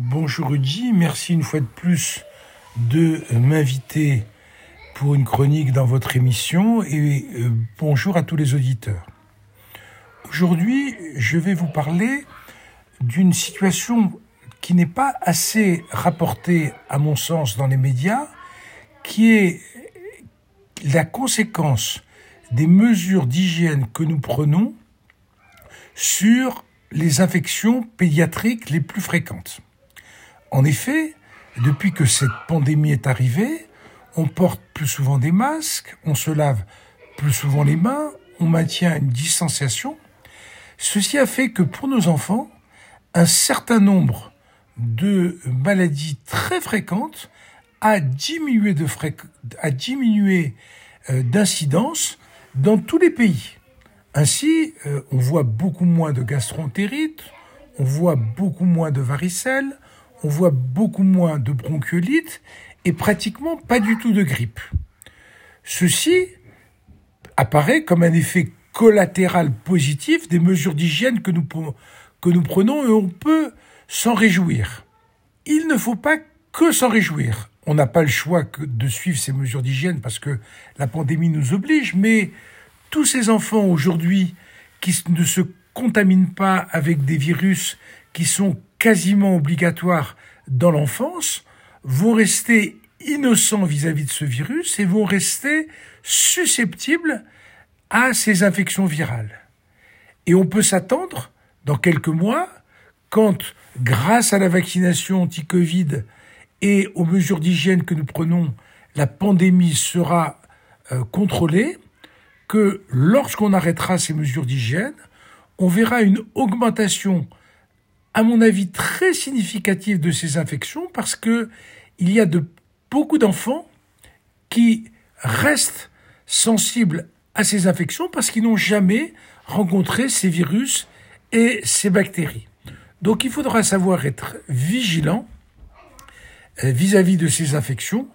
Bonjour Rudy, merci une fois de plus de m'inviter pour une chronique dans votre émission et euh, bonjour à tous les auditeurs. Aujourd'hui, je vais vous parler d'une situation qui n'est pas assez rapportée à mon sens dans les médias, qui est la conséquence des mesures d'hygiène que nous prenons sur les infections pédiatriques les plus fréquentes. En effet, depuis que cette pandémie est arrivée, on porte plus souvent des masques, on se lave plus souvent les mains, on maintient une distanciation. Ceci a fait que pour nos enfants, un certain nombre de maladies très fréquentes a diminué euh, d'incidence dans tous les pays. Ainsi, euh, on voit beaucoup moins de gastroentérite, on voit beaucoup moins de varicelle, on voit beaucoup moins de bronchiolite et pratiquement pas du tout de grippe. Ceci apparaît comme un effet collatéral positif des mesures d'hygiène que nous, que nous prenons et on peut s'en réjouir. Il ne faut pas que s'en réjouir. On n'a pas le choix que de suivre ces mesures d'hygiène parce que la pandémie nous oblige, mais tous ces enfants aujourd'hui qui ne se contaminent pas avec des virus qui sont quasiment obligatoires dans l'enfance vont rester innocents vis-à-vis de ce virus et vont rester susceptibles à ces infections virales. Et on peut s'attendre, dans quelques mois, quand, grâce à la vaccination anti-Covid et aux mesures d'hygiène que nous prenons, la pandémie sera euh, contrôlée, que lorsqu'on arrêtera ces mesures d'hygiène, on verra une augmentation, à mon avis, très significative de ces infections parce que il y a de beaucoup d'enfants qui restent sensibles à ces infections parce qu'ils n'ont jamais rencontré ces virus et ces bactéries. Donc il faudra savoir être vigilant euh, vis-à-vis de ces infections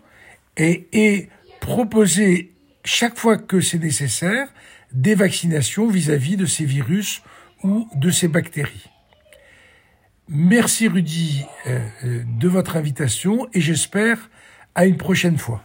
et, et proposer chaque fois que c'est nécessaire, des vaccinations vis-à-vis de ces virus ou de ces bactéries. Merci Rudy euh, euh, de votre invitation et j'espère à une prochaine fois.